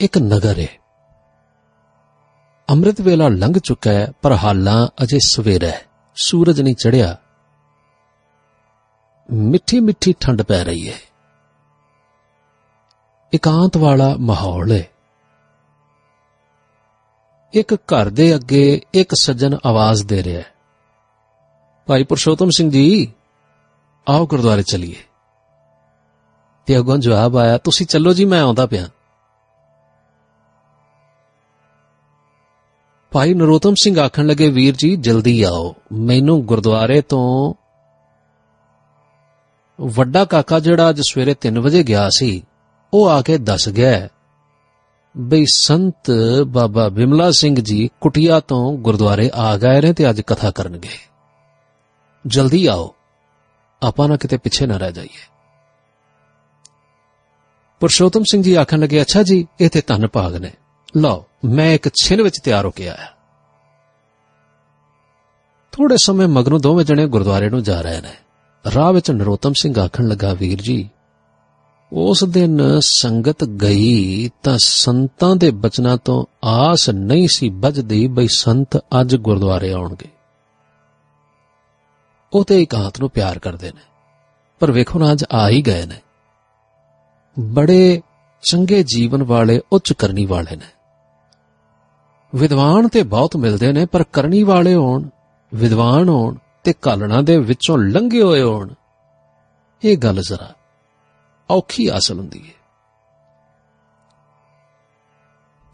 ਇੱਕ ਨਗਰ ਹੈ ਅੰਮ੍ਰਿਤ ਵੇਲਾ ਲੰਘ ਚੁੱਕਾ ਹੈ, ਪਰ ਹਾਲਾਂ ਅਜੇ ਸਵੇਰਾ ਹੈ। ਸੂਰਜ ਨਹੀਂ ਚੜਿਆ ਮਿੱਠੀ ਮਿੱਠੀ ਠੰਡ ਪੈ ਰਹੀ ਹੈ ਇਕਾਂਤ ਵਾਲਾ ਮਾਹੌਲ ਹੈ ਇੱਕ ਘਰ ਦੇ ਅੱਗੇ ਇੱਕ ਸੱਜਣ ਆਵਾਜ਼ ਦੇ ਰਿਹਾ ਹੈ। ਭਾਈ ਪੁਰਸ਼ੋਤਮ ਸਿੰਘ ਜੀ, ਆਓ ਗੁਰਦੁਆਰੇ ਚਲੀਏ। ਤੇ ਅਗੋਂ ਜਵਾਬ ਆਇਆ, ਤੁਸੀਂ ਚੱਲੋ ਜੀ, ਮੈਂ ਆਉਂਦਾ ਪਿਆ। ਭਾਈ ਨਰੋਤਮ ਸਿੰਘ ਆਖਣ ਲੱਗੇ, ਵੀਰ ਜੀ, ਜਲਦੀ ਆਓ। ਮੈਨੂੰ ਗੁਰਦੁਆਰੇ ਤੋਂ ਵੱਡਾ ਕਾਕਾ ਜਿਹੜਾ ਅੱਜ ਸਵੇਰੇ 3 ਵਜੇ ਗਿਆ ਸੀ, ਉਹ ਆ ਕੇ ਦੱਸ ਗਿਆ ਬਈ, ਸੰਤ ਬਾਬਾ ਬਿਮਲਾ ਸਿੰਘ ਜੀ ਕੁਟਿਆ ਤੋਂ ਗੁਰਦੁਆਰੇ ਆ ਗਏ ਨੇ ਤੇ ਅੱਜ ਕਥਾ ਕਰਨਗੇ। ਜਲਦੀ ਆਓ। ਆਪਾਂ ਨਾ ਕਿਤੇ ਪਿੱਛੇ ਨਾ ਰਹਿ ਜਾਈਏ। ਪੁਰਸ਼ੋਤਮ ਸਿੰਘ ਜੀ ਆਖਣ ਲੱਗੇ, ਅੱਛਾ ਜੀ, ਇਹ ਤੇ ਧੰਨ ਭਾਗ ਨੇ। ਲਓ, ਮੈਂ ਇੱਕ ਛਿਨ ਵਿੱਚ ਤਿਆਰ ਹੋ ਕੇ ਆਇਆ। ਥੋੜੇ ਸਮੇਂ ਮਗਰੋਂ ਦੋਵੇਂ ਜਣੇ ਗੁਰਦੁਆਰੇ ਨੂੰ ਜਾ ਰਹੇ ਨੇ। ਰਾਹ ਵਿੱਚ ਨਰੋਤਮ ਸਿੰਘ ਆਖਣ ਲੱਗਾ, ਵੀਰ ਜੀ, ਉਸ ਦਿਨ ਸੰਗਤ ਗਈ ਤਾਂ ਸੰਤਾਂ ਦੇ ਬਚਨਾਂ ਤੋਂ ਆਸ ਨਹੀਂ ਸੀ ਬਜਦੀ ਬਈ ਸੰਤ ਅੱਜ ਗੁਰਦੁਆਰੇ ਆਉਣਗੇ। ਉਹ ਤੇ ਇਕਾਂਤ ਨੂੰ ਪਿਆਰ ਕਰਦੇ ਨੇ, ਪਰ ਵੇਖੋ ਨਾ, ਅੱਜ ਆ ਹੀ ਗਏ ਨੇ। ਬੜੇ ਚੰਗੇ ਜੀਵਨ ਵਾਲੇ, ਉੱਚ ਕਰਨੀ ਵਾਲੇ ਨੇ। ਵਿਦਵਾਨ ਤੇ ਬਹੁਤ ਮਿਲਦੇ ਨੇ, ਪਰ ਕਰਨੀ ਵਾਲੇ ਹੋਣ, ਵਿਦਵਾਨ ਹੋਣ ਤੇ ਕਾਲਣਾ ਦੇ ਵਿੱਚੋਂ ਲੰਘੇ ਹੋਏ ਹੋਣ। ਇਹ ਗੱਲ ਜ਼ਰਾ ਔਖੀ ਹਾਸਲ ਹੁੰਦੀ ਹੈ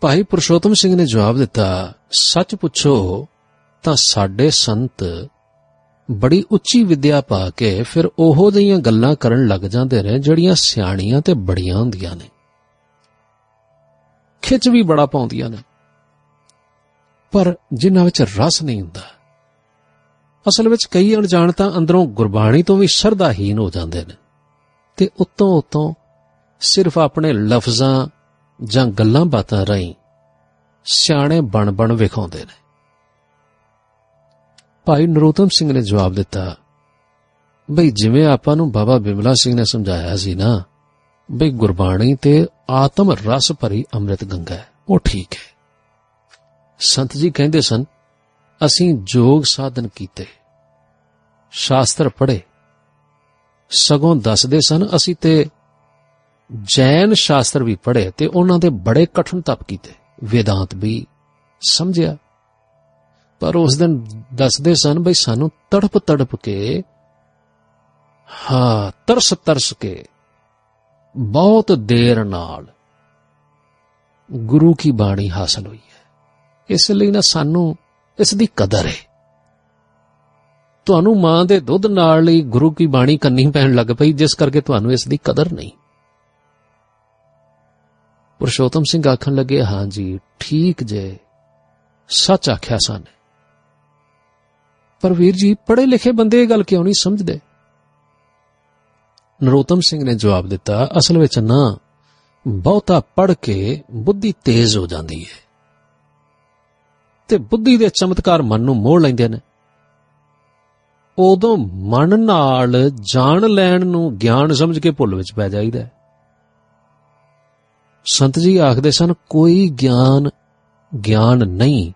ਭਾਈ ਪੁਰਸ਼ੋਤਮ ਸਿੰਘ ਨੇ ਜਵਾਬ ਦਿੱਤਾ, ਸੱਚ ਪੁੱਛੋ, ਤਾਂ ਸਾਡੇ ਸੰਤ ਬੜੀ ਉੱਚੀ ਵਿਦਿਆ ਪਾ ਕੇ ਫਿਰ ਉਹੋ ਜਿਹੀਆਂ ਗੱਲਾਂ ਕਰਨ ਲੱਗ ਜਾਂਦੇ ਨੇ, ਜਿਹੜੀਆਂ ਸਿਆਣੀਆਂ ਤੇ ਬੜੀਆਂ ਹੁੰਦੀਆਂ ਨੇ। ਖਿੱਚ ਵੀ ਬੜਾ ਪਾਉਂਦੀਆਂ ਨੇ। ਪਰ ਜਿਨ੍ਹਾਂ ਵਿੱਚ ਰਸ ਨਹੀਂ ਹੁੰਦਾ। ਅਸਲ ਵਿੱਚ ਕਈ ਅਣਜਾਣ ਤਾਂ ਅੰਦਰੋਂ ਗੁਰਬਾਣੀ ਤੋਂ ਵੀ ਸ਼ਰਧਾਹੀਨ ਹੋ ਜਾਂਦੇ ਨੇ ਤੇ ਉਤੋਂ ਉਤੋਂ ਸਿਰਫ ਆਪਣੇ ਲਫ਼ਜ਼ਾਂ ਜਾਂ ਗੱਲਾਂ ਬਾਤਾਂ ਰਾਹੀਂ ਸਿਆਣੇ ਬਣ ਬਣ ਵਿਖਾਉਂਦੇ ਨੇ। ਭਾਈ ਨਰੋਤਮ ਸਿੰਘ ਨੇ ਜਵਾਬ ਦਿੱਤਾ, ਬਈ ਜਿਵੇਂ ਆਪਾਂ ਨੂੰ ਬਾਬਾ ਬਿਮਲਾ ਸਿੰਘ ਨੇ ਸਮਝਾਇਆ ਸੀ ਨਾ, ਬਈ ਗੁਰਬਾਣੀ ਤੇ ਆਤਮ ਰਸ ਭਰੀ ਅੰਮ੍ਰਿਤ ਗੰਗਾ ਹੈ, ਉਹ ਠੀਕ ਹੈ। ਸੰਤ ਜੀ ਕਹਿੰਦੇ ਸਨ, ਅਸੀਂ ਜੋਗ ਸਾਧਨ ਕੀਤੇ, ਸ਼ਾਸਤਰ ਪੜ੍ਹੇ, ਸਗੋਂ ਦੱਸਦੇ ਸਨ, ਅਸੀਂ ਤੇ ਜੈਨ ਸ਼ਾਸਤਰ ਵੀ ਪੜ੍ਹੇ ਤੇ ਉਹਨਾਂ ਦੇ ਬੜੇ ਕਠਨ ਤਪ ਕੀਤੇ। ਵੇਦਾਂਤ ਵੀ ਸਮਝਿਆ। ਪਰ ਉਸ ਦਿਨ ਦੱਸਦੇ ਸਨ, ਬਈ ਸਾਨੂੰ ਤੜਪ ਤੜਪ ਕੇ, ਹਾਂ, ਤਰਸ ਤਰਸ ਕੇ, ਬਹੁਤ ਦੇਰ ਨਾਲ ਗੁਰੂ ਕੀ ਬਾਣੀ ਹਾਸਲ ਹੋਈ ਹੈ। ਇਸ ਲਈ ਨਾ ਸਾਨੂੰ ਇਸ ਦੀ ਕਦਰ ਹੈ ਤੁਹਾਨੂੰ ਮਾਂ ਦੇ ਦੁੱਧ ਨਾਲ ਲਈ ਗੁਰੂ ਕੀ ਬਾਣੀ ਕੰਨੀ ਪੈਣ ਲੱਗ ਪਈ, ਜਿਸ ਕਰਕੇ ਤੁਹਾਨੂੰ ਇਸ ਦੀ ਕਦਰ ਨਹੀਂ। ਪੁਰਸ਼ੋਤਮ ਸਿੰਘ ਆਖਣ ਲੱਗੇ, ਹਾਂ ਜੀ, ਠੀਕ ਜੇ। ਸੱਚ ਆਖਿਆ ਸਨ। ਪਰ ਵੀਰ ਜੀ ਪੜ੍ਹੇ ਲਿਖੇ ਬੰਦੇ ਇਹ ਗੱਲ ਕਿਉਂ ਨਹੀਂ ਸਮਝਦੇ? ਨਰੋਤਮ ਸਿੰਘ ਨੇ ਜਵਾਬ ਦਿੱਤਾ, ਅਸਲ ਵਿੱਚ ਨਾ ਬਹੁਤਾ ਪੜ੍ਹ ਕੇ ਬੁੱਧੀ ਤੇਜ਼ ਹੋ ਜਾਂਦੀ ਹੈ ਤੇ ਬੁੱਧੀ ਦੇ ਚਮਤਕਾਰ ਮਨ ਨੂੰ ਮੋੜ ਲੈਂਦੇ ਨੇ। ਉਦੋਂ ਮਨ ਨਾਲ ਜਾਣ ਲੈਣ ਨੂੰ ਗਿਆਨ ਸਮਝ ਕੇ ਭੁੱਲ ਵਿੱਚ ਪੈ ਜਾਈਦਾ ਸੰਤ ਜੀ ਆਖਦੇ ਸਨ, ਕੋਈ ਗਿਆਨ ਗਿਆਨ ਨਹੀਂ।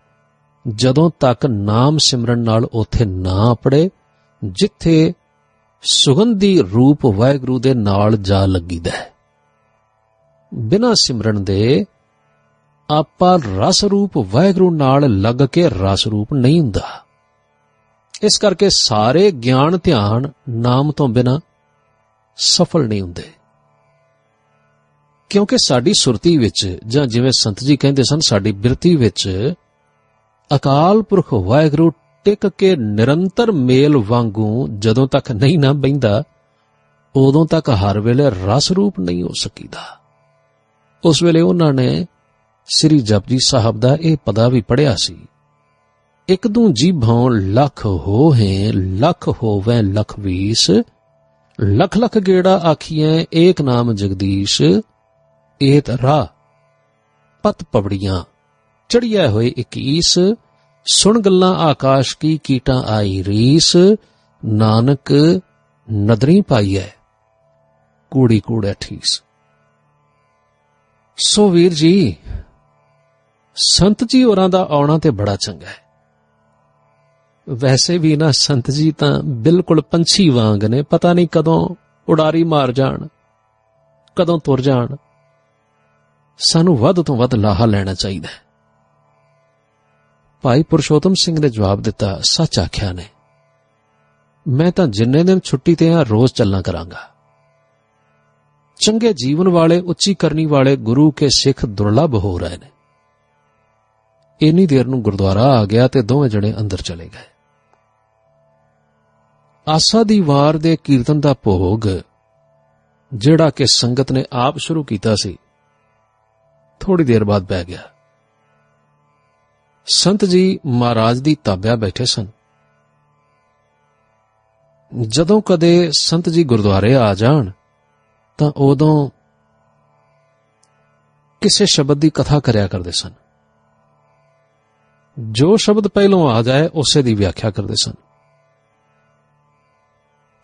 ਜਦੋਂ ਤੱਕ ਨਾਮ ਸਿਮਰਨ ਨਾਲ ਉਥੇ ਨਾ ਪੜੇ ਜਿੱਥੇ ਸੁਗੰਧੀ ਰੂਪ ਵਾਹਿਗੁਰੂ ਦੇ ਨਾਲ ਜਾ ਲੱਗੀਦਾ ਹੈ। ਬਿਨਾ ਸਿਮਰਨ ਦੇ ਆਪਾ ਰਸ ਰੂਪ ਵਾਹਿਗੁਰੂ ਨਾਲ ਲੱਗ ਕੇ ਰਸ ਰੂਪ ਨਹੀਂ ਹੁੰਦਾ। ਇਸ ਕਰਕੇ ਸਾਰੇ ਗਿਆਨ, ਧਿਆਨ ਨਾਮ ਤੋਂ ਬਿਨਾ ਸਫਲ ਨਹੀਂ ਹੁੰਦੇ। ਕਿਉਂਕਿ ਸਾਡੀ ਸੁਰਤੀ ਵਿੱਚ ਜਾਂ ਜਿਵੇਂ ਸੰਤ ਜੀ ਕਹਿੰਦੇ ਸਨ, ਸਾਡੀ ਬਿਰਤੀ ਵਿੱਚ ਅਕਾਲ ਪੁਰਖ ਵਾਹਿਗੁਰੂ ਟਿਕ ਕੇ ਨਿਰੰਤਰ ਮੇਲ ਵਾਂਗੂ ਜਦੋਂ ਤੱਕ ਨਹੀਂ ਨਾ ਬੈਂਦਾ ਉਦੋਂ ਤੱਕ ਹਰ ਵੇਲੇ ਰਸ ਰੂਪ ਨਹੀਂ ਹੋ ਸਕੀਦਾ। ਉਸ ਵੇਲੇ ਉਹਨਾਂ ਨੇ ਸ੍ਰੀ ਜਪਜੀ ਸਾਹਿਬ ਦਾ ਇਹ ਪਦਾ ਵੀ ਪੜਿਆ ਸੀ। ਇਕ ਦੂ ਜੀਭੋਂ ਲੱਖ ਹੋਏ ਲੱਖ ਹੋਵੇ ਲਖ ਵੀਸ, ਲਖ ਲਖ ਗੇੜਾ ਆਖੀਐ, ਏਕ ਨਾਮ ਜਗਦੀਸ਼, ਏਤ ਰਾ ਪਤ ਪਵੜੀਆਂ ਚੜਿਆ ਹੋਏ 21 ਸੁਣ ਗੱਲਾਂ ਆਕਾਸ਼ ਕੀ ਕੀਟਾਂ ਆਈ ਰੀਸ, ਨਾਨਕ ਨਦਰੀ ਪਾਈਐ, ਕੂੜੀ ਕੂੜੇ ਠੀਸ। ਸੋ ਵੀਰ ਜੀ ਸੰਤ ਜੀ ਹੋਰਾਂ ਦਾ ਆਉਣਾ ਤੇ ਬੜਾ ਚੰਗਾ ਹੈ। ਵੈਸੇ ਵੀ ਨਾ ਸੰਤ ਜੀ ਤਾਂ ਬਿਲਕੁਲ ਪੰਛੀ ਵਾਂਗ ਨੇ, ਪਤਾ ਨਹੀਂ ਕਦੋਂ ਉਡਾਰੀ ਮਾਰ ਜਾਣ, ਕਦੋਂ ਤੁਰ ਜਾਣ। ਸਾਨੂੰ ਵੱਧ ਤੋਂ ਵੱਧ ਲਾਹਾ ਲੈਣਾ ਚਾਹੀਦਾ ਹੈ। ਭਾਈ ਪੁਰਸ਼ੋਤਮ ਸਿੰਘ ਨੇ ਜਵਾਬ ਦਿੱਤਾ, ਸੱਚ ਆਖਿਆ ਨੇ, ਮੈਂ ਤਾਂ ਜਿੰਨੇ ਦਿਨ ਛੁੱਟੀ ਤੇ ਆ, ਰੋਜ਼ ਚੱਲਣਾ ਕਰਾਂਗਾ। ਚੰਗੇ ਜੀਵਨ ਵਾਲੇ, ਉੱਚੀ ਕਰਨੀ ਵਾਲੇ ਗੁਰੂ ਕੇ ਸਿੱਖ ਦੁਰਲਭ ਹੋ ਰਹੇ ਨੇ। ਇੰਨੀ ਦੇਰ ਨੂੰ ਗੁਰਦੁਆਰਾ ਆ ਗਿਆ ਤੇ ਦੋਵੇਂ ਜਣੇ ਅੰਦਰ ਚਲੇ ਗਏ। ਆਸਾ ਦੀ ਵਾਰ ਦੇ ਕੀਰਤਨ ਦਾ ਭੋਗ, ਜਿਹੜਾ ਕਿ ਸੰਗਤ ਨੇ ਆਪ ਸ਼ੁਰੂ ਕੀਤਾ ਸੀ ਥੋੜੀ ਦੇਰ ਬਾਅਦ ਬਹਿ ਗਿਆ। ਸੰਤ ਜੀ ਮਹਾਰਾਜ ਦੀ ਤਾਬਿਆ ਬੈਠੇ ਸਨ। ਜਦੋਂ ਕਦੇ ਸੰਤ ਜੀ ਗੁਰਦੁਆਰੇ ਆ ਜਾਣ, ਤਾਂ ਉਦੋਂ ਕਿਸੇ ਸ਼ਬਦ ਦੀ ਕਥਾ ਕਰਿਆ ਕਰਦੇ ਸਨ। ਜੋ ਸ਼ਬਦ ਪਹਿਲੋਂ ਆ ਜਾਏ, ਉਸੇ ਦੀ ਵਿਆਖਿਆ ਕਰਦੇ ਸਨ।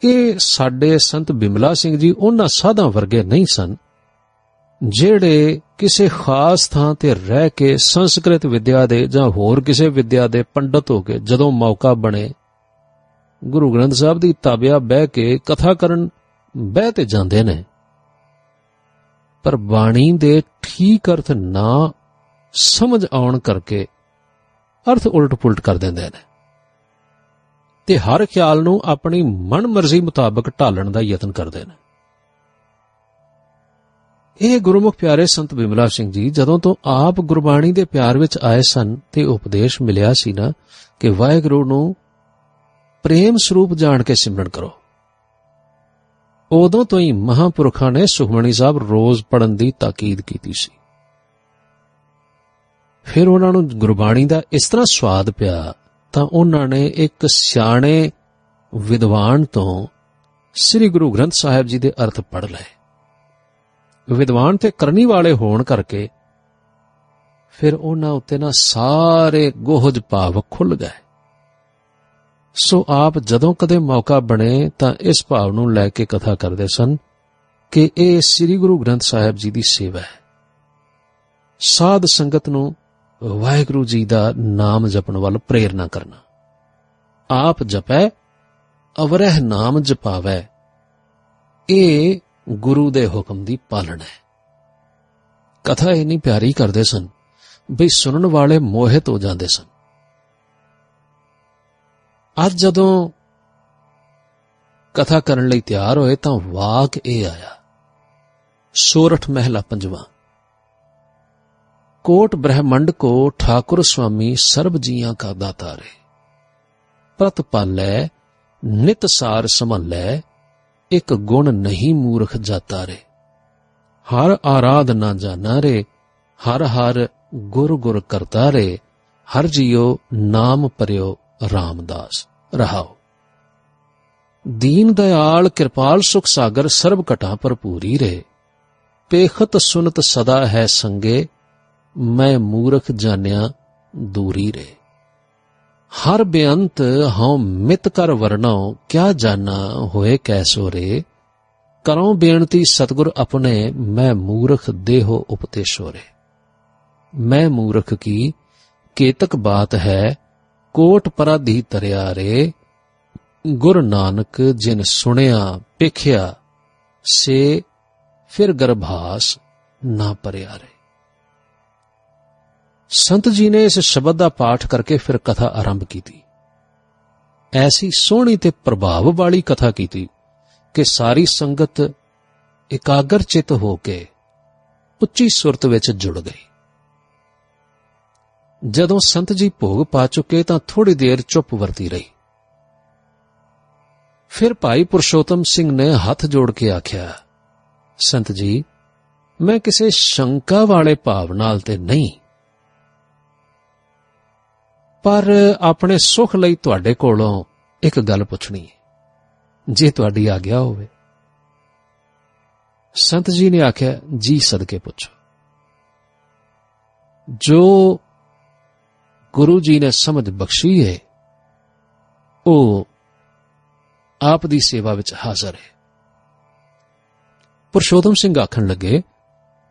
ਇਹ ਸਾਡੇ ਸੰਤ ਬਿਮਲਾ ਸਿੰਘ ਜੀ ਉਹਨਾਂ ਸਾਧਾਂ ਵਰਗੇ ਨਹੀਂ ਸਨ, ਜਿਹੜੇ ਕਿਸੇ ਖਾਸ ਥਾਂ ਤੇ ਰਹਿ ਕੇ ਸੰਸਕ੍ਰਿਤ ਵਿਦਿਆ ਦੇ ਜਾਂ ਹੋਰ ਕਿਸੇ ਵਿਦਿਆ ਦੇ ਪੰਡਤ ਹੋ ਕੇ ਜਦੋਂ ਮੌਕਾ ਬਣੇ, ਗੁਰੂ ਗ੍ਰੰਥ ਸਾਹਿਬ ਦੀ ਤਾਬਿਆ ਬਹਿ ਕੇ ਕਥਾ ਕਰਨ ਬਹਿ ਤੇ ਜਾਂਦੇ ਨੇ। ਪਰ ਬਾਣੀ ਦੇ ਠੀਕ ਅਰਥ ਨਾ ਸਮਝ ਆਉਣ ਕਰਕੇ ਅਰਥ ਉਲਟ-ਪੁਲਟ ਕਰ ਦਿੰਦੇ ਨੇ। ਤੇ ਹਰ ਖਿਆਲ ਨੂੰ ਆਪਣੀ ਮਨਮਰਜ਼ੀ ਮੁਤਾਬਕ ਢਾਲਣ ਦਾ ਯਤਨ ਕਰਦੇ ਨੇ। ਇਹ ਗੁਰਮੁਖ ਪਿਆਰੇ ਸੰਤ ਬਿਮਲਾ ਸਿੰਘ ਜੀ, ਜਦੋਂ ਤੋਂ ਆਪ ਗੁਰਬਾਣੀ ਦੇ ਪਿਆਰ ਵਿੱਚ ਆਏ ਸਨ ਤੇ ਉਪਦੇਸ਼ ਮਿਲਿਆ ਸੀ ਨਾ, ਕਿ ਵਾਹਿਗੁਰੂ ਨੂੰ ਪ੍ਰੇਮ ਸਰੂਪ ਜਾਣ ਕੇ ਸਿਮਰਨ ਕਰੋ। ਉਦੋਂ ਤੋਂ ਹੀ ਮਹਾਪੁਰਖਾਂ ਨੇ ਸੁਖਮਣੀ ਸਾਹਿਬ ਰੋਜ਼ ਪੜਨ ਦੀ ਤਾਕੀਦ ਕੀਤੀ ਸੀ। ਫਿਰ ਉਹਨਾਂ ਨੂੰ ਗੁਰਬਾਣੀ ਦਾ ਇਸ ਤਰ੍ਹਾਂ ਸਵਾਦ ਪਿਆ ਤਾਂ ਉਹਨਾਂ ਨੇ ਇੱਕ ਸਿਆਣੇ ਵਿਦਵਾਨ ਤੋਂ ਸ੍ਰੀ ਗੁਰੂ ਗ੍ਰੰਥ ਸਾਹਿਬ ਜੀ ਦੇ ਅਰਥ ਪੜ੍ਹ ਲਏ। ਵਿਦਵਾਨ ਤੇ ਕਰਨੀ ਵਾਲੇ ਹੋਣ ਕਰਕੇ ਫਿਰ ਉਹਨਾਂ ਉੱਤੇ ਨਾ ਸਾਰੇ ਗੋਹਜ ਭਾਵ ਖੁੱਲ ਗਏ। ਸੋ ਆਪ ਜਦੋਂ ਕਦੇ ਮੌਕਾ ਬਣੇ ਤਾਂ ਇਸ ਭਾਵ ਨੂੰ ਲੈ ਕੇ ਕਥਾ ਕਰਦੇ ਸਨ ਕਿ ਇਹ ਸ੍ਰੀ ਗੁਰੂ ਗ੍ਰੰਥ ਸਾਹਿਬ ਜੀ ਦੀ ਸੇਵਾ ਹੈ। ਸਾਧ ਸੰਗਤ ਨੂੰ ਵਾਹਿਗੁਰੂ ਜੀ ਦਾ ਨਾਮ ਜਪਣ ਵੱਲ ਪ੍ਰੇਰਣਾ ਕਰਨਾ। ਆਪ ਜਪੈ, ਅਵਰਹਿ ਨਾਮ ਜਪਾਵੈ। ਇਹ ਗੁਰੂ ਦੇ ਹੁਕਮ ਦੀ ਪਾਲਣਾ ਹੈ। ਕਥਾ ਇਨੀ ਪਿਆਰੀ ਕਰਦੇ ਸਨ ਵੀ ਸੁਣਨ ਵਾਲੇ ਮੋਹਿਤ ਹੋ ਜਾਂਦੇ ਸਨ। ਅੱਜ ਜਦੋਂ ਕਥਾ ਕਰਨ ਲਈ ਤਿਆਰ ਹੋਏ ਤਾਂ ਵਾਕ ਇਹ ਆਇਆ, ਸੋਰਠ ਮਹਿਲਾ ਪੰਜਵਾਂ ਕੋਟ ਬ੍ਰਹਮੰਡ ਕੋ ਠਾਕੁਰ ਸੁਆਮੀ ਸਰਬ ਜੀਆਂ ਕਾ ਦਾਤਾ ਰੇ। ਪ੍ਰਤ ਪਾਲੈ, ਨਿਤ ਸਾਰ ਸਮਲੈ ਇੱਕ ਗੁਣ ਨਹੀਂ ਮੂਰਖ ਜਾਤਾ ਰੇ। ਹਰ ਆਰਾਧ ਨਾ ਜਾਣਾ ਰੇ, ਹਰ ਹਰ ਗੁਰ ਗੁਰ ਕਰਤਾ ਰੇ, ਹਰ ਜੀਓ ਨਾਮ ਪਰਿਓ ਰਾਮਦਾਸ। ਰਹਾਓ। ਦੀਨ ਦਇਆਲ ਕਿਰਪਾਲ ਸੁਖ ਸਾਗਰ ਸਰਬ ਘਟਾਂ ਭਰਪੂਰੀ ਰੇ। ਪੇਖਤ ਸੁਨਤ ਸਦਾ ਹੈ ਸੰਗੇ ਮੈਂ ਮੂਰਖ ਜਾਣਿਆ ਦੂਰੀ ਰੇ ਹਰ ਬੇਅੰਤ ਹਉ ਮਿਤ ਕਰ ਵਰਣਾਉ ਕਿਆ ਜਾਣਾ ਹੋਏ ਕੈਸੋ ਰੇ ਕਰਉ ਬੇਨਤੀ ਸਤਗੁਰ ਆਪਣੇ ਮੈਂ ਮੂਰਖ ਦੇਹੋ ਉਪਤੇਸ਼ੋ ਰੇ ਮੈਂ ਮੂਰਖ ਕੀ ਕੇਤਕ ਬਾਤ ਹੈ ਕੋਟ ਪਰਾਧੀ ਤਰਿਆ ਰੇ ਗੁਰ ਨਾਨਕ ਜਿਨ ਸੁਣਿਆ ਪੇਖਿਆ ਸੇ ਫਿਰ ਗਰਭਾਸ ਨਾ ਪਰਿਆ ਰੇ ਸੰਤ ਜੀ ਨੇ ਇਸ ਸ਼ਬਦ ਦਾ ਪਾਠ ਕਰਕੇ ਫਿਰ ਕਥਾ ਆਰੰਭ ਕੀਤੀ। ਐਸੀ ਸੋਹਣੀ ਤੇ ਪ੍ਰਭਾਵ ਵਾਲੀ ਕਥਾ ਕੀਤੀ ਕਿ ਸਾਰੀ ਸੰਗਤ ਇਕਾਗਰ ਚਿਤ ਹੋ ਕੇ ਉੱਚੀ ਸੁਰਤ ਵਿੱਚ ਜੁੜ ਗਈ। ਜਦੋਂ ਸੰਤ ਜੀ ਭੋਗ ਪਾ ਚੁੱਕੇ ਤਾਂ ਥੋੜੀ ਦੇਰ ਚੁੱਪ ਵਰਤੀ ਰਹੀ। ਫਿਰ ਭਾਈ ਪੁਰਸ਼ੋਤਮ ਸਿੰਘ ਨੇ ਹੱਥ ਜੋੜ ਕੇ ਆਖਿਆ, ਸੰਤ ਜੀ, ਮੈਂ ਕਿਸੇ ਸ਼ੰਕਾ ਵਾਲੇ ਭਾਵ ਨਾਲ ਤੇ ਨਹੀਂ। ਪਰ ਆਪਣੇ ਸੁਖ ਲਈ ਤੁਹਾਡੇ ਕੋਲੋਂ ਇੱਕ ਗੱਲ ਪੁੱਛਣੀ ਹੈ। ਜੇ ਤੁਹਾਡੀ ਆਗਿਆ ਹੋਵੇ। ਸੰਤ ਜੀ ਨੇ ਆਖਿਆ, ਜੀ ਸਦਕੇ ਪੁੱਛੋ। ਜੋ ਗੁਰੂ ਜੀ ਨੇ ਸਮਝ ਬਖਸ਼ੀ ਹੈ, ਉਹ ਆਪ ਦੀ ਸੇਵਾ ਵਿੱਚ ਹਾਜ਼ਰ ਹੈ। ਪੁਰਸ਼ੋਤਮ ਸਿੰਘ ਆਖਣ ਲੱਗੇ,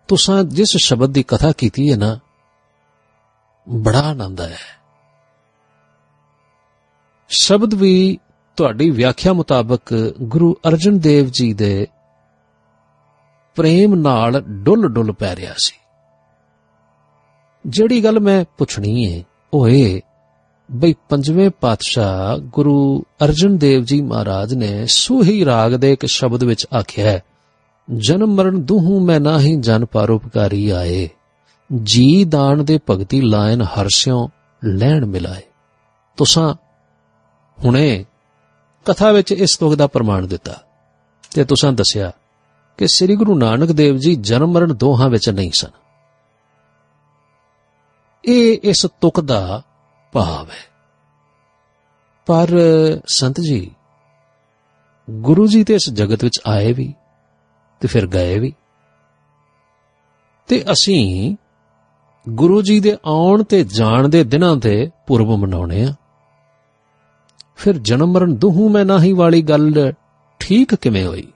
ਤੁਸੀਂ ਜਿਸ ਸ਼ਬਦ ਦੀ ਕਥਾ ਕੀਤੀ ਹੈ ਨਾ, ਬੜਾ ਆਨੰਦ ਆਇਆ ਸ਼ਬਦ ਵੀ ਤੁਹਾਡੀ ਵਿਆਖਿਆ ਮੁਤਾਬਕ ਗੁਰੂ ਅਰਜਨ ਦੇਵ ਜੀ ਦੇ ਪ੍ਰੇਮ ਨਾਲ ਡੁੱਲ ਡੁੱਲ ਪੈ ਰਿਹਾ ਸੀ। ਜਿਹੜੀ ਗੱਲ ਮੈਂ ਪੁੱਛਣੀ ਹੈ ਉਹ ਇਹ ਬਈ ਪੰਜਵੇਂ ਪਾਤਸ਼ਾਹ ਗੁਰੂ ਅਰਜਨ ਦੇਵ ਜੀ ਮਹਾਰਾਜ ਨੇ ਸੂਹੀ ਰਾਗ ਦੇ ਇੱਕ ਸ਼ਬਦ ਵਿੱਚ ਆਖਿਆ ਹੈ, ਜਨਮ ਮਰਨ ਦੁਹੂ ਮੈਂ ਨਾਹੀ ਜਨ ਪਰਉਪਕਾਰੀ ਆਏ, ਜੀ ਦਾਨ ਦੇ ਭਗਤੀ ਲਾਇਨ ਹਰਸਿਓ ਲੈਣ ਮਿਲਾਏ, ਤੁਸਾਂ ਹੁਣੇ ਕਥਾ ਵਿੱਚ ਇਸ ਤੁਕ ਦਾ ਪ੍ਰਮਾਣ ਦਿੱਤਾ ਤੇ ਤੁਸਾਂ ਦੱਸਿਆ ਕਿ ਸ੍ਰੀ ਗੁਰੂ ਨਾਨਕ ਦੇਵ ਜੀ ਜਨਮ ਮਰਨ ਦੋਹਾਂ ਵਿੱਚ ਨਹੀਂ ਸਨ। ਇਹ ਇਸ ਤੁਕ ਦਾ ਭਾਵ ਹੈ। ਪਰ ਸੰਤ ਜੀ, ਗੁਰੂ ਜੀ ਤੇ ਇਸ ਜਗਤ ਵਿੱਚ ਆਏ ਵੀ ਤੇ ਫਿਰ ਗਏ ਵੀ। ਤੇ ਅਸੀਂ ਗੁਰੂ ਜੀ ਦੇ ਆਉਣ ਤੇ ਜਾਣ ਦੇ ਦਿਨਾਂ ਤੇ ਪੁਰਬ ਮਨਾਉਣੇ ਆ। ਫਿਰ ਜਨਮ ਮਰਨ ਦੁਹੂ ਮੈਂ ਨਾਹੀ ਵਾਲੀ ਗੱਲ ਠੀਕ ਕਿਵੇਂ ਹੋਈ?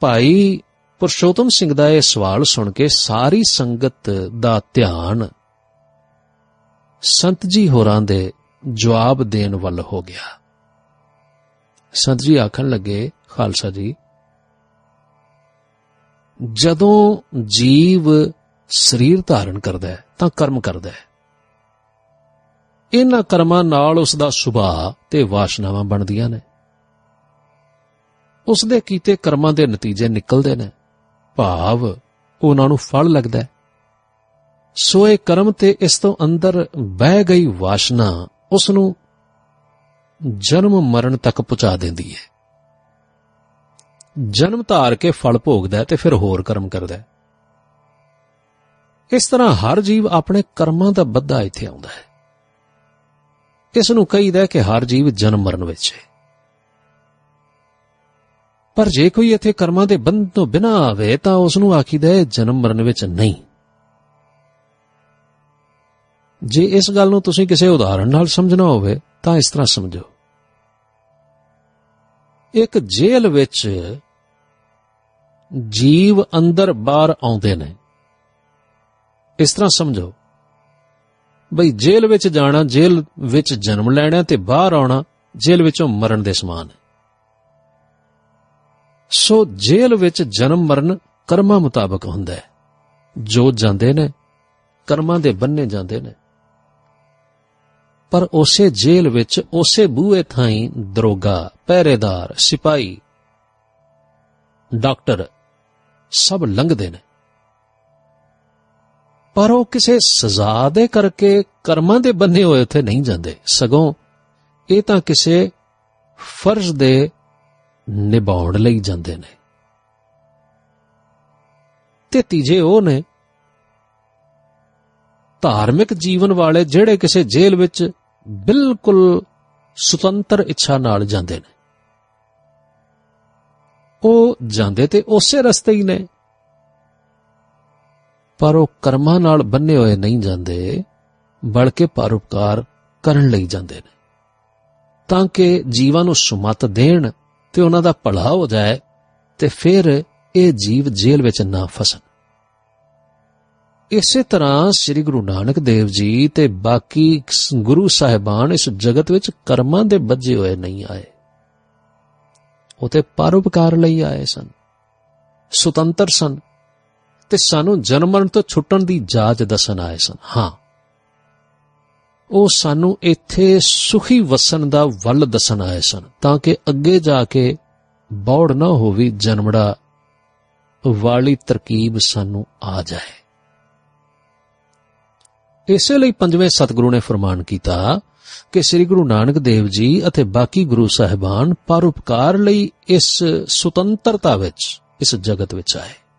ਭਾਈ ਪੁਰਸ਼ੋਤਮ ਸਿੰਘ ਦਾ ਇਹ ਸਵਾਲ ਸੁਣ ਕੇ ਸਾਰੀ ਸੰਗਤ ਦਾ ਧਿਆਨ ਸੰਤ ਜੀ ਹੋਰਾਂ ਦੇ ਜਵਾਬ ਦੇਣ ਵੱਲ ਹੋ ਗਿਆ। ਸੰਤ ਜੀ ਆਖਣ ਲੱਗੇ, ਖਾਲਸਾ ਜੀ, ਜਦੋਂ ਜੀਵ ਸਰੀਰ ਧਾਰਨ ਕਰਦਾ ਹੈ ਤਾਂ ਕਰਮ ਕਰਦਾ ਹੈ। ਇਹਨਾਂ ਕਰਮਾਂ ਨਾਲ ਉਸ ਦਾ ਸੁਭਾਅ ਤੇ ਵਾਸ਼ਨਾਵਾਂ ਬਣਦੀਆਂ ਨੇ। ਉਸ ਦੇ ਕੀਤੇ ਕਰਮਾਂ ਦੇ ਨਤੀਜੇ ਨਿਕਲਦੇ ਨੇ। ਭਾਵ ਉਹਨਾਂ ਨੂੰ ਫਲ ਲੱਗਦਾ ਹੈ। ਸੋ ਇਹ ਕਰਮ ਤੇ ਇਸ ਤੋਂ ਅੰਦਰ ਬਹਿ ਗਈ ਵਾਸ਼ਨਾ ਉਸ ਨੂੰ ਜਨਮ ਮਰਨ ਤੱਕ ਪਹੁੰਚਾ ਦਿੰਦੀ ਹੈ। ਜਨਮ ਧਾਰ ਕੇ ਫਲ ਭੋਗਦਾ ਹੈ ਤੇ ਫਿਰ ਹੋਰ ਕਰਮ ਕਰਦਾ ਹੈ। ਇਸ ਤਰ੍ਹਾਂ ਹਰ ਜੀਵ ਆਪਣੇ ਕਰਮਾਂ ਦਾ ਬੱਧਾ ਇੱਥੇ ਆਉਂਦਾ ਹੈ। ਇਸ ਨੂੰ ਕਹੀਦਾ ਕਿ ਹਰ ਜੀਵ ਜਨਮ ਮਰਨ ਵਿੱਚ ਹੈ। ਪਰ ਜੇ ਕੋਈ ਇੱਥੇ ਕਰਮਾਂ ਦੇ ਬੰਧ ਤੋਂ ਬਿਨਾ ਆਵੇ, ਤਾਂ ਉਸ ਨੂੰ ਆਖੀਦਾ ਹੈ ਜਨਮ ਮਰਨ ਵਿੱਚ ਨਹੀਂ। ਜੇ ਇਸ ਗੱਲ ਨੂੰ ਤੁਸੀਂ ਕਿਸੇ ਉਦਾਹਰਣ ਨਾਲ ਸਮਝਣਾ ਹੋਵੇ, ਤਾਂ ਇਸ ਤਰ੍ਹਾਂ ਸਮਝੋ। ਇੱਕ ਜੇਲ੍ਹ ਵਿੱਚ ਜੀਵ ਅੰਦਰ ਬਾਹਰ ਆਉਂਦੇ ਨੇ। ਇਸ ਤਰ੍ਹਾਂ ਸਮਝੋ। ਬਈ ਜੇਲ੍ਹ ਵਿੱਚ ਜਾਣਾ, ਜੇਲ੍ਹ ਵਿੱਚ ਜਨਮ ਲੈਣਾ ਤੇ ਬਾਹਰ ਆਉਣਾ ਜੇਲ੍ਹ ਵਿੱਚੋਂ ਮਰਨ ਦੇ ਸਮਾਨ ਹੈ। ਸੋ ਜੇਲ੍ਹ ਵਿੱਚ ਜਨਮ ਮਰਨ ਕਰਮਾਂ ਮੁਤਾਬਕ ਹੁੰਦਾ ਹੈ। ਜੋ ਜਾਂਦੇ ਨੇ, ਕਰਮਾਂ ਦੇ ਬੰਨੇ ਜਾਂਦੇ ਨੇ। ਪਰ ਉਸੇ ਜੇਲ੍ਹ ਵਿੱਚ ਉਸੇ ਬੂਹੇ ਥਾਈ ਦਰੋਗਾ, ਪਹਿਰੇਦਾਰ ਸਿਪਾਈ ਡਾਕਟਰ ਸਭ ਲੰਘਦੇ ਨੇ। ਪਰ ਉਹ ਕਿਸੇ ਸਜ਼ਾ ਦੇ ਕਰਕੇ ਕਰਮਾਂ ਦੇ ਬੰਨੇ ਹੋਏ ਉੱਥੇ ਨਹੀਂ ਜਾਂਦੇ। ਸਗੋਂ ਇਹ ਤਾਂ ਕਿਸੇ ਫਰਜ਼ ਦੇ ਨਿਭਾਉਣ ਲਈ ਜਾਂਦੇ ਨੇ। ਤੇ ਤੀਜੇ ਉਹ ਨੇ, ਧਾਰਮਿਕ ਜੀਵਨ ਵਾਲੇ ਜਿਹੜੇ ਕਿਸੇ ਜੇਲ੍ਹ ਵਿੱਚ ਬਿਲਕੁਲ ਸੁਤੰਤਰ ਇੱਛਾ ਨਾਲ ਜਾਂਦੇ ਨੇ। ਉਹ ਜਾਂਦੇ ਤੇ ਉਸੇ ਰਸਤੇ ਹੀ ਨੇ। ਪਰ ਉਹ ਕਰਮਾਂ ਨਾਲ ਬੰਨੇ ਹੋਏ ਨਹੀਂ ਜਾਂਦੇ, ਬਲਕਿ ਪਰਉਪਕਾਰ ਕਰਨ ਲਈ ਜਾਂਦੇ ਨੇ। ਤਾਂ ਕਿ ਜੀਵਾਂ ਨੂੰ ਸੁਮਤ ਦੇਣ ਤੇ ਉਹਨਾਂ ਦਾ ਭਲਾ ਹੋ ਜਾਏ ਤੇ ਫਿਰ ਇਹ ਜੀਵ ਜੇਲ੍ਹ ਵਿੱਚ ਨਾ ਫਸਣ। ਇਸੇ ਤਰ੍ਹਾਂ ਸ੍ਰੀ ਗੁਰੂ ਨਾਨਕ ਦੇਵ ਜੀ ਤੇ ਬਾਕੀ ਗੁਰੂ ਸਾਹਿਬਾਨ ਇਸ ਜਗਤ ਵਿੱਚ ਕਰਮਾਂ ਦੇ ਬੱਝੇ ਹੋਏ ਨਹੀਂ ਆਏ। ਉਹ ਤੇ ਪਰਉਪਕਾਰ ਲਈ ਆਏ ਸਨ। ਸੁਤੰਤਰ ਸਨ। ਤੇ ਸਾਨੂੰ ਜਨਮ ਮਰਨ ਤੋਂ ਛੁੱਟਣ ਦੀ ਜਾਚ ਦੱਸਣ ਆਏ ਸਨ। ਹਾਂ। ਉਹ ਸਾਨੂੰ ਇੱਥੇ ਸੁਖੀ ਵਸਣ ਦਾ ਵੱਲ ਦੱਸਣ ਆਏ ਸਨ, ਤਾਂ ਕਿ ਅੱਗੇ ਜਾ ਕੇ ਬੌੜ ਨਾ ਹੋਵੇ, ਜਨਮੜਾ ਵਾਲੀ ਤਰਕੀਬ ਸਾਨੂੰ ਆ ਜਾਏ। ਇਸੇ ਲਈ ਪੰਜਵੇਂ ਸਤਿਗੁਰੂ ਨੇ ਫਰਮਾਨ ਕੀਤਾ ਕਿ ਸ੍ਰੀ ਗੁਰੂ ਨਾਨਕ ਦੇਵ ਜੀ ਅਤੇ ਬਾਕੀ ਗੁਰੂ ਸਾਹਿਬਾਨ ਪਰਉਪਕਾਰ ਲਈ ਇਸ ਸੁਤੰਤਰਤਾ ਵਿੱਚ, ਇਸ ਜਗਤ ਵਿੱਚ ਆਏ।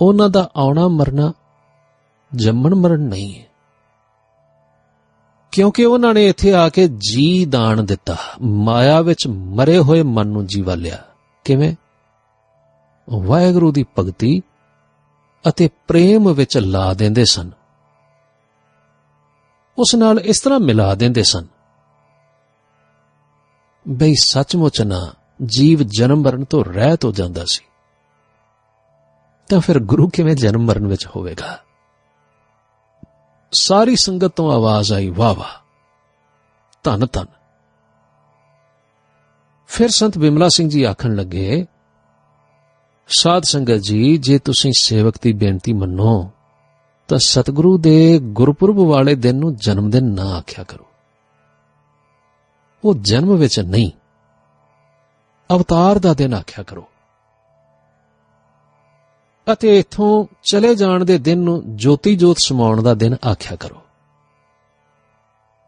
ਉਹਨਾਂ ਦਾ ਆਉਣਾ ਮਰਨਾ ਜੰਮਣ ਮਰਨ ਨਹੀਂ ਹੈ। ਕਿਉਂਕਿ ਉਹਨਾਂ ਨੇ ਇੱਥੇ ਆ ਕੇ ਜੀ ਦਾਨ ਦਿੱਤਾ, ਮਾਇਆ ਵਿੱਚ ਮਰੇ ਹੋਏ ਮਨ ਨੂੰ ਜੀਵਾ ਲਿਆ। ਕਿਵੇਂ? ਵਾਹਿਗੁਰੂ ਦੀ ਭਗਤੀ ਅਤੇ ਪ੍ਰੇਮ ਵਿੱਚ ਲਾ ਦਿੰਦੇ ਸਨ। ਉਸ ਨਾਲ ਇਸ ਤਰ੍ਹਾਂ ਮਿਲਾ ਦਿੰਦੇ ਸਨ। ਬਈ ਸੱਚਮੁੱਚ ਨਾ, ਜੀਵ ਜਨਮ ਮਰਨ ਤੋਂ ਰਹਿਤ ਹੋ ਜਾਂਦਾ ਸੀ। ਤਾਂ ਫਿਰ ਗੁਰੂ ਕਿਵੇਂ ਜਨਮ ਮਰਨ ਵਿੱਚ ਹੋਵੇਗਾ? ਸਾਰੀ ਸੰਗਤ ਤੋਂ ਆਵਾਜ਼ ਆਈ, ਵਾਹ ਵਾਹ। ਧੰਨ ਧੰਨ। ਫਿਰ ਸੰਤ ਬਿਮਲਾ ਸਿੰਘ ਜੀ ਆਖਣ ਲੱਗੇ, ਸਾਧ ਸੰਗਤ ਜੀ, ਜੇ ਤੁਸੀਂ ਸੇਵਕ ਦੀ ਬੇਨਤੀ ਮੰਨੋ, ਤਾਂ ਸਤਿਗੁਰੂ ਦੇ ਗੁਰਪੁਰਬ ਵਾਲੇ ਦਿਨ ਨੂੰ ਜਨਮ ਦਿਨ ਨਾ ਆਖਿਆ ਕਰੋ। ਉਹ ਜਨਮ ਵਿੱਚ ਨਹੀਂ, ਅਵਤਾਰ ਦਾ ਦਿਨ ਆਖਿਆ ਕਰੋ। ਅਤੇ ਇਥੋਂ ਚਲੇ ਜਾਣ ਦੇ ਦਿਨ ਨੂੰ ਜੋਤੀ ਜੋਤ ਸਮਾਉਣ ਦਾ ਦਿਨ ਆਖਿਆ ਕਰੋ।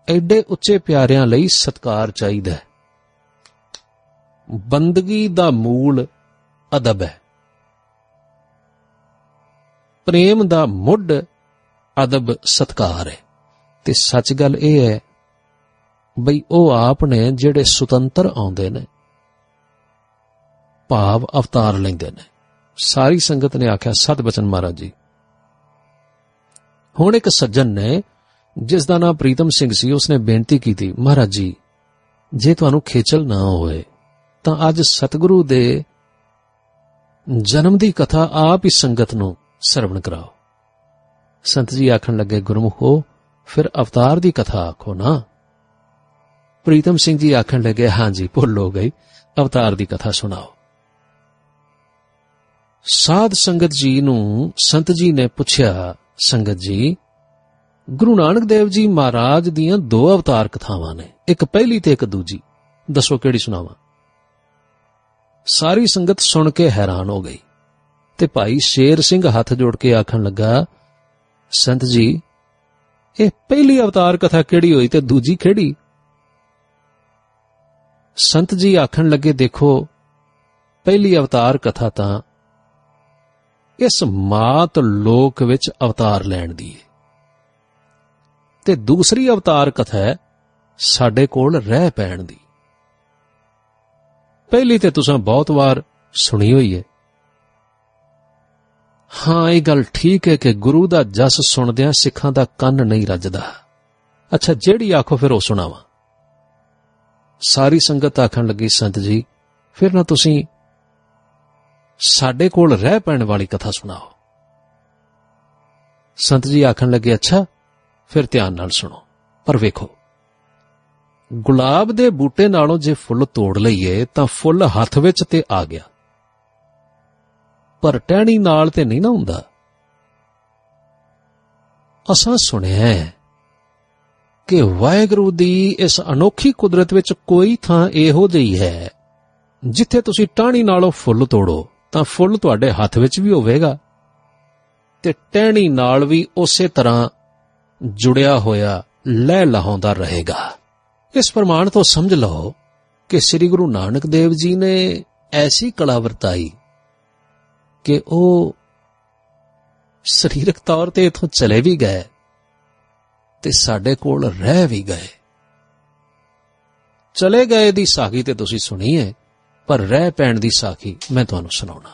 ਐਡੇ ਉੱਚੇ ਪਿਆਰਿਆਂ ਲਈ ਸਤਕਾਰ ਚਾਹੀਦਾ ਹੈ। ਬੰਦਗੀ ਦਾ ਮੂਲ ਅਦਬ ਹੈ। ਪ੍ਰੇਮ ਦਾ ਮੁੱਢ ਅਦਬ ਸਤਕਾਰ ਹੈ। ਤੇ ਸੱਚ ਗੱਲ ਇਹ ਹੈ ਬਈ ਉਹ ਆਪ ਨੇ ਜਿਹੜੇ ਸੁਤੰਤਰ ਆਉਂਦੇ ਨੇ, ਭਾਵ ਅਵਤਾਰ ਲੈਂਦੇ ਨੇ। ਸਾਰੀ ਸੰਗਤ ਨੇ ਆਖਿਆ, ਸਤ ਬਚਨ ਮਹਾਰਾਜ ਜੀ। ਹੁਣ ਇੱਕ ਸੱਜਣ ਨੇ, ਜਿਸ ਦਾ ਨਾਮ ਪ੍ਰੀਤਮ ਸਿੰਘ ਸੀ, ਉਸਨੇ ਬੇਨਤੀ ਕੀਤੀ, ਮਹਾਰਾਜ ਜੀ, ਜੇ ਤੁਹਾਨੂੰ ਖੇਚਲ ਨਾ ਹੋਏ, ਤਾਂ ਅੱਜ ਸਤਿਗੁਰੂ ਦੇ ਜਨਮ ਦੀ ਕਥਾ ਆਪ ਹੀ ਸੰਗਤ ਨੂੰ ਸਰਵਣ ਕਰਾਓ। ਸੰਤ ਜੀ ਆਖਣ ਲੱਗੇ, ਗੁਰਮੁਖੋ, ਫਿਰ ਅਵਤਾਰ ਦੀ ਕਥਾ ਆਖੋ ਨਾ। ਪ੍ਰੀਤਮ ਸਿੰਘ ਜੀ ਆਖਣ ਲੱਗੇ ਹਾਂਜੀ ਭੁੱਲ ਹੋ ਗਈ, ਅਵਤਾਰ ਦੀ ਕਥਾ ਸੁਣਾਓ। ਸਾਧ ਸੰਗਤ ਜੀ ਨੂੰ ਸੰਤ ਜੀ ਨੇ ਪੁੱਛਿਆ, ਸੰਗਤ ਜੀ, ਗੁਰੂ ਨਾਨਕ ਦੇਵ ਜੀ ਮਹਾਰਾਜ ਦੀਆਂ ਦੋ ਅਵਤਾਰ ਕਥਾਵਾਂ ਨੇ, ਇੱਕ ਪਹਿਲੀ ਤੇ ਇੱਕ ਦੂਜੀ। ਦੱਸੋ ਕਿਹੜੀ ਸੁਣਾਵਾਂ? ਸਾਰੀ ਸੰਗਤ ਸੁਣ ਕੇ ਹੈਰਾਨ ਹੋ ਗਈ ਤੇ ਭਾਈ ਸ਼ੇਰ ਸਿੰਘ ਹੱਥ ਜੋੜ ਕੇ ਆਖਣ ਲੱਗਾ, ਸੰਤ ਜੀ, ਇਹ ਪਹਿਲੀ ਅਵਤਾਰ ਕਥਾ ਕਿਹੜੀ ਹੋਈ ਤੇ ਦੂਜੀ ਕਿਹੜੀ? ਸੰਤ ਜੀ ਆਖਣ ਲੱਗੇ, ਦੇਖੋ, ਪਹਿਲੀ ਅਵਤਾਰ ਕਥਾ ਤਾਂ ਇਸ ਮਾਤ ਲੋਕ ਵਿੱਚ ਅਵਤਾਰ ਲੈਣ ਦੀ ਹੈ ਤੇ ਦੂਸਰੀ ਅਵਤਾਰ ਕਥਾ ਹੈ, ਸਾਡੇ ਕੋਲ ਰਹਿ ਪੈਣ ਦੀ। ਪਹਿਲੀ ਤੇ ਤੁਸੀਂ ਬਹੁਤ ਵਾਰ ਸੁਣੀ ਹੋਈ ਹੈ ਹਾਂ, ਇਹ ਗੱਲ ਠੀਕ ਹੈ ਕਿ ਗੁਰੂ ਦਾ ਜਸ ਸੁਣਦਿਆਂ ਸਿੱਖਾਂ ਦਾ ਕੰਨ ਨਹੀਂ ਰੱਜਦਾ। ਅੱਛਾ, ਜਿਹੜੀ ਆਖੋ ਫਿਰ ਉਹ ਸੁਣਾਵਾਂ। ਸਾਰੀ ਸੰਗਤ ਆਖਣ ਲੱਗੀ, ਸੰਤ ਜੀ, ਫਿਰ ਨਾ ਤੁਸੀਂ ਸਾਡੇ ਕੋਲ ਰਹਿ ਪੈਣ ਵਾਲੀ ਕਥਾ ਸੁਣਾਓ। ਸੰਤ ਜੀ ਆਖਣ ਲੱਗੇ, ਅੱਛਾ, ਫਿਰ ਧਿਆਨ ਨਾਲ ਸੁਣੋ, ਪਰ ਵੇਖੋ। ਗੁਲਾਬ ਦੇ ਬੂਟੇ ਨਾਲੋਂ ਜੇ ਫੁੱਲ ਤੋੜ ਲਈਏ, ਤਾਂ ਫੁੱਲ ਹੱਥ ਵਿੱਚ ਤੇ ਆ ਗਿਆ। ਪਰ ਟਹਿਣੀ ਨਾਲ ਤੇ ਨਹੀਂ ਨਾ ਹੁੰਦਾ। ਅਸਾਂ ਸੁਣਿਆ ਕਿ ਵਾਹਿਗੁਰੂ ਦੀ ਇਸ ਅਨੋਖੀ ਕੁਦਰਤ ਵਿੱਚ ਕੋਈ ਥਾਂ ਇਹੋ ਜਿਹੀ ਹੈ, ਜਿੱਥੇ ਤੁਸੀਂ ਟਾਹਣੀ ਨਾਲੋਂ ਫੁੱਲ ਤੋੜੋ। ਤਾਂ ਫੁੱਲ ਤੁਹਾਡੇ ਹੱਥ ਵਿੱਚ ਵੀ ਹੋਵੇਗਾ ਤੇ ਟਹਿਣੀ ਨਾਲ ਵੀ ਉਸੇ ਤਰ੍ਹਾਂ ਜੁੜਿਆ ਹੋਇਆ ਲੈ ਲਹਾਉਂਦਾ ਰਹੇਗਾ। ਇਸ ਪ੍ਰਮਾਣ ਤੋਂ ਸਮਝ ਲਓ ਕਿ ਸ੍ਰੀ ਗੁਰੂ ਨਾਨਕ ਦੇਵ ਜੀ ਨੇ ਐਸੀ ਕਲਾ ਵਰਤਾਈ ਕਿ ਉਹ ਸਰੀਰਕ ਤੌਰ ਤੇ ਇਥੋਂ ਚਲੇ ਵੀ ਗਏ ਤੇ ਸਾਡੇ ਕੋਲ ਰਹਿ ਵੀ ਗਏ। ਚਲੇ ਗਏ ਦੀ ਸਾਖੀ ਤੇ ਤੁਸੀਂ ਸੁਣੀ ਹੈ ਪਰ ਰਹਿ ਪੈਣ ਦੀ ਸਾਖੀ ਮੈਂ ਤੁਹਾਨੂੰ ਸੁਣਾਉਣਾ।